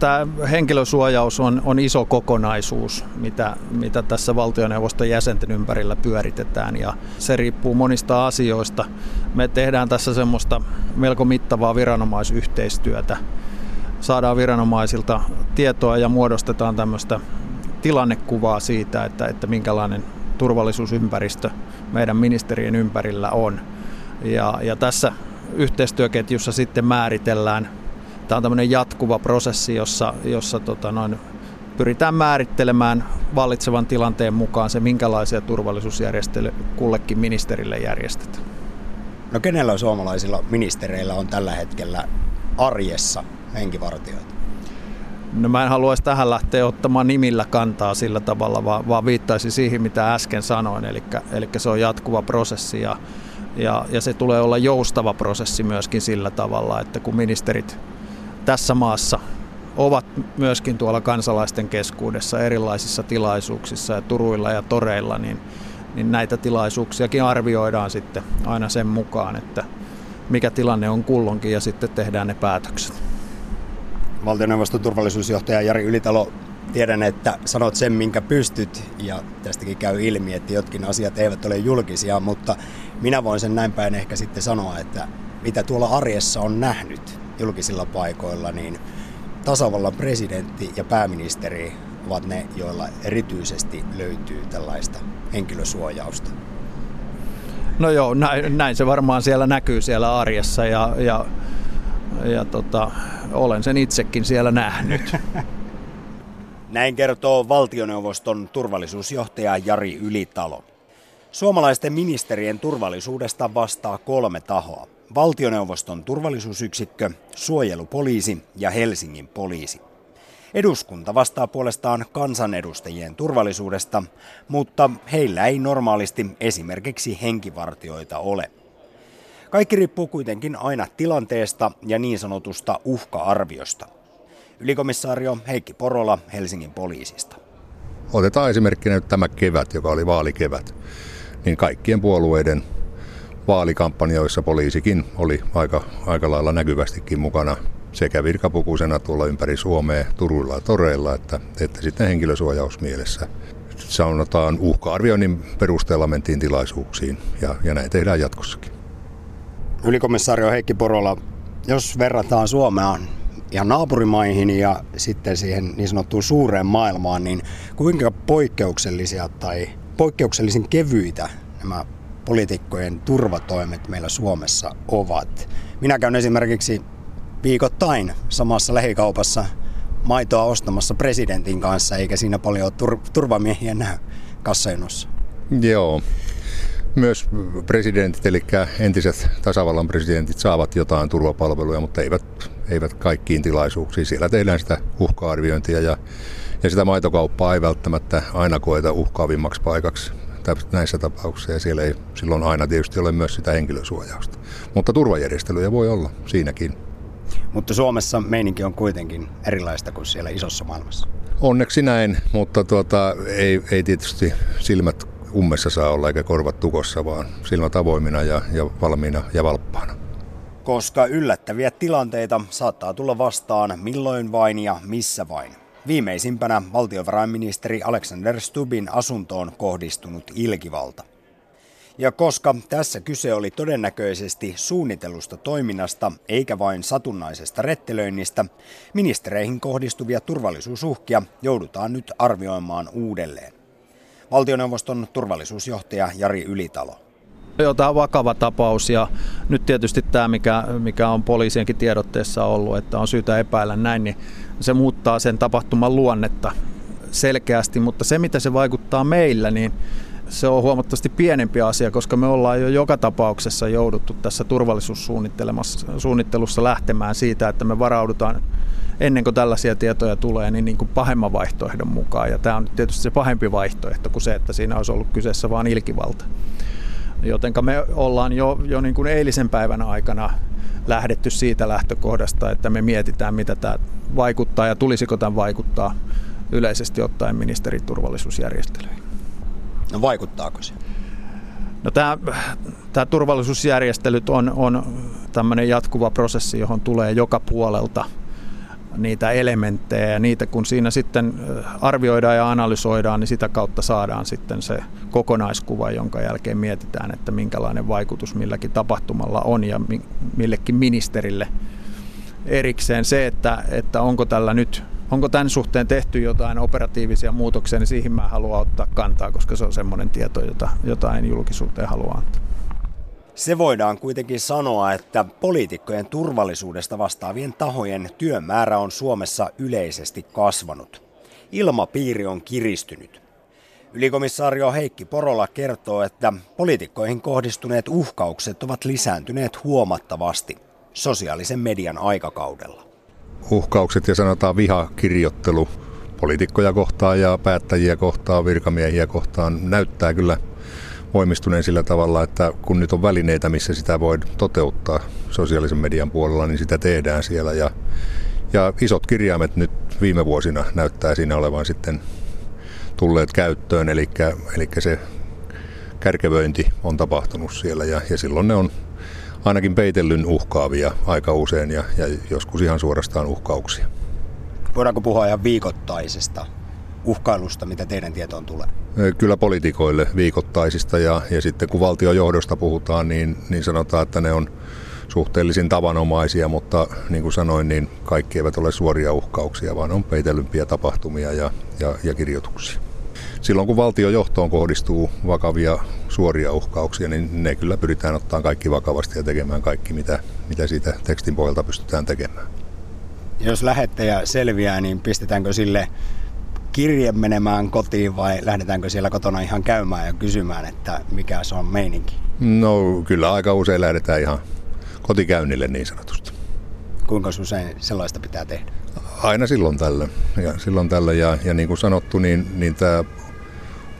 tämä henkilösuojaus on, on iso kokonaisuus, mitä, mitä tässä valtioneuvoston jäsenten ympärillä pyöritetään ja se riippuu monista asioista. Me tehdään tässä semmoista melko mittavaa viranomaisyhteistyötä. Saadaan viranomaisilta tietoa ja muodostetaan tämmöistä tilannekuvaa siitä, että, että minkälainen turvallisuusympäristö meidän ministerien ympärillä on. Ja, ja tässä yhteistyöketjussa sitten määritellään, tämä on tämmöinen jatkuva prosessi, jossa, jossa tota noin, pyritään määrittelemään vallitsevan tilanteen mukaan se, minkälaisia turvallisuusjärjestelyjä kullekin ministerille järjestetään. No kenellä suomalaisilla ministereillä on tällä hetkellä arjessa henkivartioita? No mä en haluaisi tähän lähteä ottamaan nimillä kantaa sillä tavalla, vaan, vaan viittaisi siihen, mitä äsken sanoin. Eli, eli se on jatkuva prosessi ja, ja, ja se tulee olla joustava prosessi myöskin sillä tavalla, että kun ministerit tässä maassa ovat myöskin tuolla kansalaisten keskuudessa erilaisissa tilaisuuksissa ja turuilla ja toreilla, niin, niin näitä tilaisuuksiakin arvioidaan sitten aina sen mukaan, että mikä tilanne on kullonkin ja sitten tehdään ne päätökset. Valtioneuvoston turvallisuusjohtaja Jari Ylitalo, tiedän, että sanot sen, minkä pystyt, ja tästäkin käy ilmi, että jotkin asiat eivät ole julkisia, mutta minä voin sen näin päin ehkä sitten sanoa, että mitä tuolla arjessa on nähnyt julkisilla paikoilla, niin tasavallan presidentti ja pääministeri ovat ne, joilla erityisesti löytyy tällaista henkilösuojausta. No joo, näin, näin se varmaan siellä näkyy siellä arjessa ja, ja, ja tota, olen sen itsekin siellä nähnyt. Näin kertoo valtioneuvoston turvallisuusjohtaja Jari Ylitalo. Suomalaisten ministerien turvallisuudesta vastaa kolme tahoa. Valtioneuvoston turvallisuusyksikkö, suojelupoliisi ja Helsingin poliisi. Eduskunta vastaa puolestaan kansanedustajien turvallisuudesta, mutta heillä ei normaalisti esimerkiksi henkivartioita ole. Kaikki riippuu kuitenkin aina tilanteesta ja niin sanotusta uhka-arviosta. Ylikomissaario Heikki Porola Helsingin poliisista. Otetaan esimerkkinä nyt tämä kevät, joka oli vaalikevät. Niin kaikkien puolueiden vaalikampanjoissa poliisikin oli aika, aika lailla näkyvästikin mukana sekä virkapukuisena tuolla ympäri Suomea, Turuilla ja Toreilla, että, että sitten henkilösuojausmielessä. Sanotaan uhka-arvioinnin perusteella mentiin tilaisuuksiin ja, ja näin tehdään jatkossakin ylikomissaario Heikki Porola, jos verrataan Suomea ja naapurimaihin ja sitten siihen niin sanottuun suureen maailmaan, niin kuinka poikkeuksellisia tai poikkeuksellisen kevyitä nämä poliitikkojen turvatoimet meillä Suomessa ovat? Minä käyn esimerkiksi viikoittain samassa lähikaupassa maitoa ostamassa presidentin kanssa, eikä siinä paljon tur- turvamiehiä näy kassajonossa. Joo, myös presidentit, eli entiset tasavallan presidentit saavat jotain turvapalveluja, mutta eivät, eivät kaikkiin tilaisuuksiin. Siellä tehdään sitä uhka-arviointia ja, ja sitä maitokauppaa ei välttämättä aina koeta uhkaavimmaksi paikaksi näissä tapauksissa ja siellä ei silloin aina tietysti ole myös sitä henkilösuojausta. Mutta turvajärjestelyjä voi olla siinäkin. Mutta Suomessa meininki on kuitenkin erilaista kuin siellä isossa maailmassa. Onneksi näin, mutta tuota, ei, ei tietysti silmät ummessa saa olla eikä korvat tukossa, vaan silmät avoimina ja, ja valmiina ja valppaana. Koska yllättäviä tilanteita saattaa tulla vastaan milloin vain ja missä vain. Viimeisimpänä valtiovarainministeri Alexander Stubin asuntoon kohdistunut ilkivalta. Ja koska tässä kyse oli todennäköisesti suunnitelusta toiminnasta eikä vain satunnaisesta rettelöinnistä, ministereihin kohdistuvia turvallisuusuhkia joudutaan nyt arvioimaan uudelleen valtioneuvoston turvallisuusjohtaja Jari Ylitalo. Joo, tämä on vakava tapaus ja nyt tietysti tämä, mikä, mikä on poliisienkin tiedotteessa ollut, että on syytä epäillä näin, niin se muuttaa sen tapahtuman luonnetta selkeästi, mutta se mitä se vaikuttaa meillä, niin se on huomattavasti pienempi asia, koska me ollaan jo joka tapauksessa jouduttu tässä turvallisuussuunnittelussa lähtemään siitä, että me varaudutaan ennen kuin tällaisia tietoja tulee, niin, niin kuin pahemman vaihtoehdon mukaan. Ja tämä on tietysti se pahempi vaihtoehto kuin se, että siinä olisi ollut kyseessä vain ilkivalta. Joten me ollaan jo, jo niin kuin eilisen päivän aikana lähdetty siitä lähtökohdasta, että me mietitään, mitä tämä vaikuttaa ja tulisiko tämän vaikuttaa yleisesti ottaen ministeriturvallisuusjärjestelyihin. No vaikuttaako se? No tämä, tämä turvallisuusjärjestelyt on, on tämmöinen jatkuva prosessi, johon tulee joka puolelta niitä elementtejä ja niitä kun siinä sitten arvioidaan ja analysoidaan, niin sitä kautta saadaan sitten se kokonaiskuva, jonka jälkeen mietitään, että minkälainen vaikutus milläkin tapahtumalla on ja millekin ministerille erikseen. Se, että, että onko tällä nyt Onko tämän suhteen tehty jotain operatiivisia muutoksia, niin siihen mä haluan ottaa kantaa, koska se on semmoinen tieto, jota, jota en julkisuuteen halua antaa. Se voidaan kuitenkin sanoa, että poliitikkojen turvallisuudesta vastaavien tahojen työmäärä on Suomessa yleisesti kasvanut. Ilmapiiri on kiristynyt. Ylikomissaario Heikki Porola kertoo, että poliitikkoihin kohdistuneet uhkaukset ovat lisääntyneet huomattavasti sosiaalisen median aikakaudella. Uhkaukset ja sanotaan vihakirjoittelu poliitikkoja kohtaan ja päättäjiä kohtaan, virkamiehiä kohtaan näyttää kyllä voimistuneen sillä tavalla, että kun nyt on välineitä, missä sitä voi toteuttaa sosiaalisen median puolella, niin sitä tehdään siellä. Ja, ja isot kirjaimet nyt viime vuosina näyttää siinä olevan sitten tulleet käyttöön, eli, eli se kärkevöinti on tapahtunut siellä ja, ja silloin ne on ainakin peitellyn uhkaavia aika usein ja, ja joskus ihan suorastaan uhkauksia. Voidaanko puhua ihan viikoittaisesta uhkailusta, mitä teidän tietoon tulee? Kyllä poliitikoille viikoittaisista ja, ja sitten kun valtiojohdosta puhutaan, niin, niin sanotaan, että ne on suhteellisen tavanomaisia, mutta niin kuin sanoin, niin kaikki eivät ole suoria uhkauksia, vaan on peitellympiä tapahtumia ja, ja, ja kirjoituksia. Silloin kun valtiojohtoon kohdistuu vakavia suoria uhkauksia, niin ne kyllä pyritään ottamaan kaikki vakavasti ja tekemään kaikki, mitä, mitä siitä tekstin pohjalta pystytään tekemään. Jos lähettäjä selviää, niin pistetäänkö sille kirje menemään kotiin vai lähdetäänkö siellä kotona ihan käymään ja kysymään, että mikä se on meininki? No kyllä aika usein lähdetään ihan kotikäynnille niin sanotusti. Kuinka usein sellaista pitää tehdä? Aina silloin tällä. Ja, silloin tällä ja, ja niin kuin sanottu, niin, niin tämä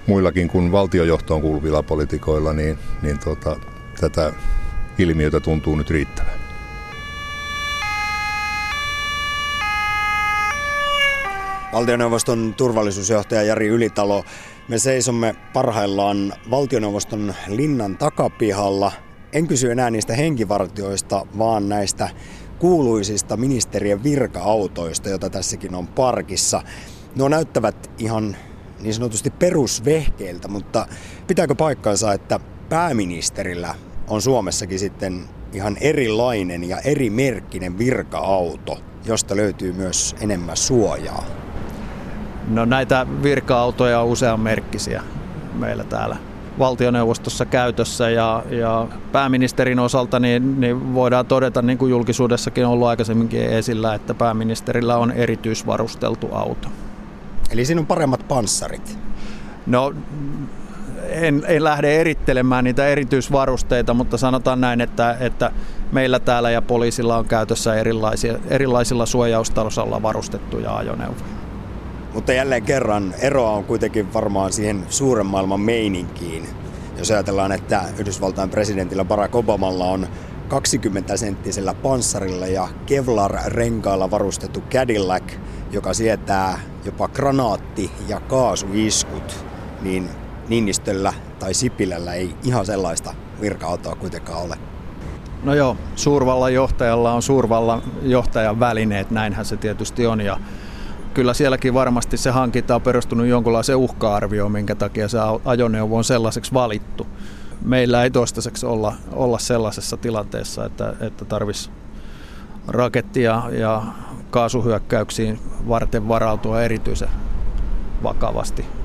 muillakin kuin valtiojohtoon kuuluvilla poliitikoilla, niin, niin tota, tätä ilmiötä tuntuu nyt riittävän. Valtioneuvoston turvallisuusjohtaja Jari Ylitalo, me seisomme parhaillaan valtioneuvoston linnan takapihalla. En kysy enää niistä henkivartioista, vaan näistä kuuluisista ministerien virka-autoista, joita tässäkin on parkissa. Nuo näyttävät ihan niin sanotusti perusvehkeiltä, mutta pitääkö paikkansa, että pääministerillä on Suomessakin sitten ihan erilainen ja eri merkkinen virka-auto, josta löytyy myös enemmän suojaa? No näitä virka-autoja on usean merkkisiä meillä täällä valtioneuvostossa käytössä ja, ja pääministerin osalta niin, niin voidaan todeta, niin kuin julkisuudessakin on ollut aikaisemminkin esillä, että pääministerillä on erityisvarusteltu auto. Eli siinä on paremmat panssarit? No en, en lähde erittelemään niitä erityisvarusteita, mutta sanotaan näin, että, että meillä täällä ja poliisilla on käytössä erilaisia, erilaisilla suojaustasalla varustettuja ajoneuvoja. Mutta jälleen kerran eroa on kuitenkin varmaan siihen suuren maailman meininkiin. Jos ajatellaan, että Yhdysvaltain presidentillä Barack Obamalla on 20-senttisellä panssarilla ja Kevlar-renkailla varustettu Cadillac, joka sietää jopa granaatti- ja kaasuiskut, niin Ninnistöllä tai Sipilällä ei ihan sellaista virka-autoa kuitenkaan ole. No joo, suurvallan johtajalla on suurvallan johtajan välineet, näinhän se tietysti on. Ja kyllä sielläkin varmasti se hankinta on perustunut jonkunlaiseen uhka-arvioon, minkä takia se ajoneuvo on sellaiseksi valittu. Meillä ei toistaiseksi olla, olla sellaisessa tilanteessa, että, että tarvitsisi rakettia ja kaasuhyökkäyksiin varten varautua erityisen vakavasti.